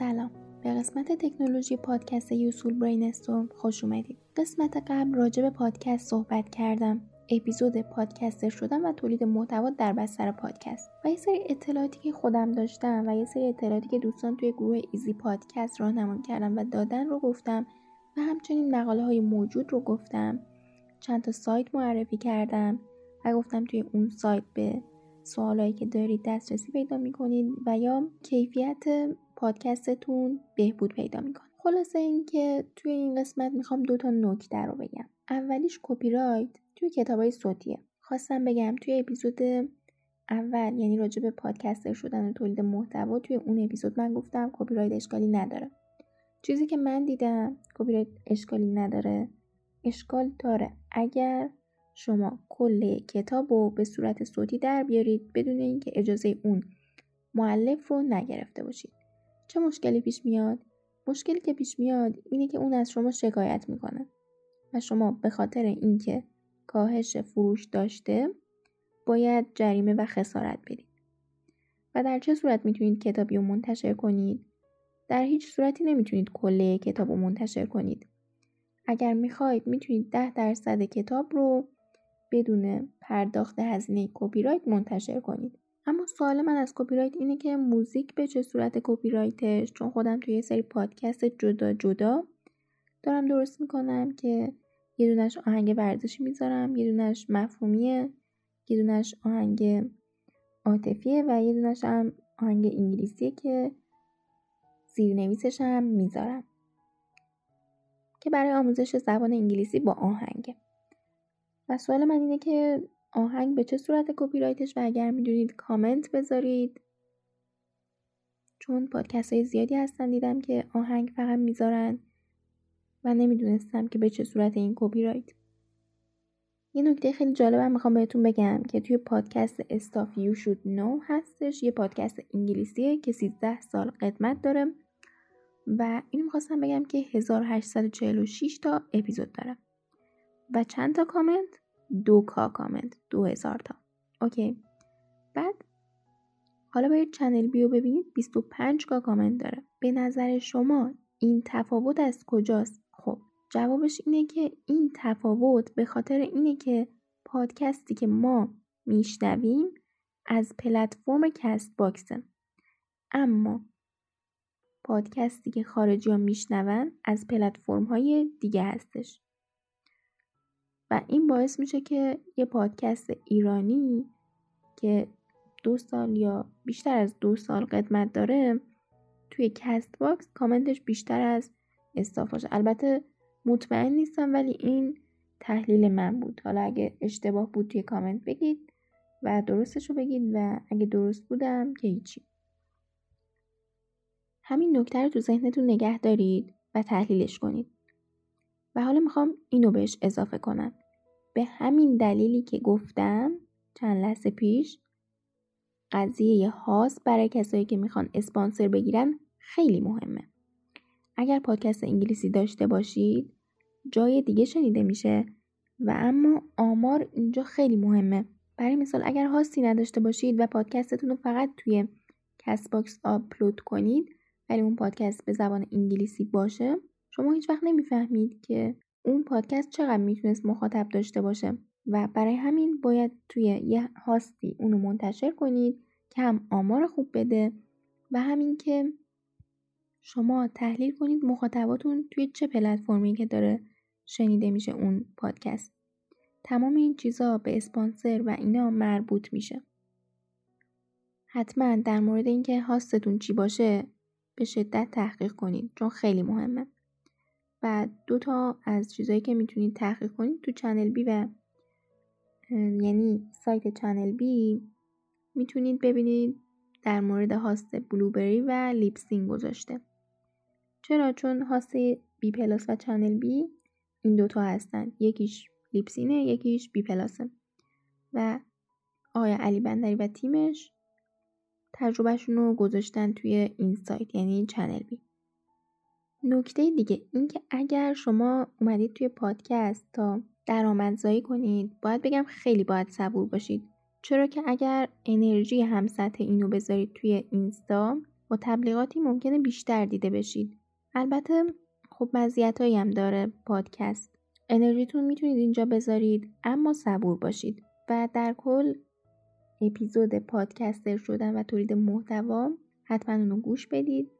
سلام. به قسمت تکنولوژی پادکست یوسول برینستورم خوش اومدید. قسمت قبل راجع به پادکست صحبت کردم. اپیزود پادکستر شدم و تولید محتوا در بستر پادکست. و یه سری اطلاعاتی که خودم داشتم و یه سری اطلاعاتی که دوستان توی گروه ایزی پادکست راهنمایی کردم و دادن رو گفتم و همچنین مقاله های موجود رو گفتم. چند تا سایت معرفی کردم و گفتم توی اون سایت به سوالایی که دارید دسترسی پیدا می‌کنید و یا کیفیت پادکستتون بهبود پیدا می‌کنه. خلاصه اینکه توی این قسمت می‌خوام دو تا نکته رو بگم. اولیش کپی رایت توی کتابای صوتیه. خواستم بگم توی اپیزود اول یعنی راجع به podcaster شدن و تولید محتوا توی اون اپیزود من گفتم کپی رایت اشکالی نداره. چیزی که من دیدم کپی رایت اشکالی نداره اشکال داره. اگر شما کل کتاب رو به صورت صوتی در بیارید بدون اینکه اجازه اون معلف رو نگرفته باشید. چه مشکلی پیش میاد؟ مشکلی که پیش میاد اینه که اون از شما شکایت می‌کنه و شما به خاطر اینکه کاهش فروش داشته باید جریمه و خسارت بدید. و در چه صورت می‌تونید کتابی رو منتشر کنید؟ در هیچ صورتی نمی‌تونید کله کتاب رو منتشر کنید. اگر می‌خواید می‌تونید ده درصد کتاب رو بدون پرداخت هزینه کپی رایت منتشر کنید. اما سوال من از کپی رایت اینه که موزیک به چه صورت کپی رایتش چون خودم توی یه سری پادکست جدا جدا دارم درست می‌کنم که یه دونش آهنگ ورزشی می‌ذارم یه دونش مفهومیه یه دونش آهنگ عاطفیه و یه دونش هم آهنگ انگلیسیه که زیرنویسش هم می‌ذارم که برای آموزش زبان انگلیسی با آهنگه. و سوال من اینه که آهنگ به چه صورت کپی رایتش و اگر می‌دونید کامنت بذارید؟ چون پادکست های زیادی هستن دیدم که آهنگ فقط می‌ذارن و نمی‌دونستم که به چه صورت این کپی رایت یه نکته خیلی جالبم می‌خوام بهتون بگم که توی پادکست Stuff You Should Know هستش. یه پادکست انگلیسیه که 13 سال قدمت داره و اینو می‌خواستم بگم که 1846 تا اپیزود داره. و چند تا کامنت؟ دو K کامنت دو هزار تا. okay. بعد حالا باید Channel B و ببینید 25 K کامنت داره. به نظر شما این تفاوت از کجاست؟ خب جوابش اینه که این تفاوت به خاطر اینه که پادکستی که ما میشنویم از پلتفرم Castbox ه اما پادکستی که خارجی ها میشنون از پلتفرم های دیگه هستش. و این باعث میشه که یه پادکست ایرانی که دو سال یا بیشتر از دو سال قدمت داره توی Castbox کامنتش بیشتر از Stuff باشه البته مطمئن نیستم ولی این تحلیل من بود. حالا اگه اشتباه بود توی کامنت بگید و درستش رو بگید و اگه درست بودم که هیچی. همین نکته رو تو ذهنتون نگه دارید و تحلیلش کنید. و حالا می‌خوام اینو بهش اضافه کنم. به همین دلیلی که گفتم چند لحظه پیش قضیه هاست برای کسایی که می‌خوان اسپانسر بگیرن خیلی مهمه. اگر پادکست انگلیسی داشته باشید جای دیگه شنیده میشه و اما آمار اینجا خیلی مهمه. برای مثال اگر هاستی نداشته باشید و پادکستتون رو فقط توی Castbox آپلود کنید ولی اون پادکست به زبان انگلیسی باشه شما هیچ وقت نمی‌فهمید که اون پادکست چقدر می‌تونست مخاطب داشته باشه؟ و برای همین باید توی یه هاستی اونو منتشر کنید که هم آمار خوب بده و همین که شما تحلیل کنید مخاطباتون توی چه پلتفرمی که داره شنیده میشه اون پادکست. تمام این چیزا به اسپانسر و اینا مربوط میشه. حتما در مورد اینکه هاستتون چی باشه به شدت تحقیق کنید چون خیلی مهمه. و دو تا از چیزهایی که می‌تونید تحقیق کنید تو Channel B و یعنی سایت Channel B می‌تونید ببینید در مورد هاست Blubrry و Libsyn گذاشته. چرا؟ چون هاست BPlus و Channel B این دوتا هستن. یکیش Libsyn ه یکیش BPlus ه. و آقای علی بندری و تیمش تجربهشون رو گذاشتن توی این سایت یعنی Channel B. نکته دیگه اینکه اگر شما اومدید توی پادکست تا درآمدزایی کنید باید بگم خیلی باید صبور باشید. چرا که اگر انرژی هم سطح اینو بذارید توی اینستا با تبلیغاتی ممکنه بیشتر دیده بشید. البته خب مزیتایی هم داره پادکست. انرژیتون می‌تونید اینجا بذارید اما صبور باشید. و در کل اپیزود پادکستر شدن و تولید محتوا حتما اونو گوش بدید.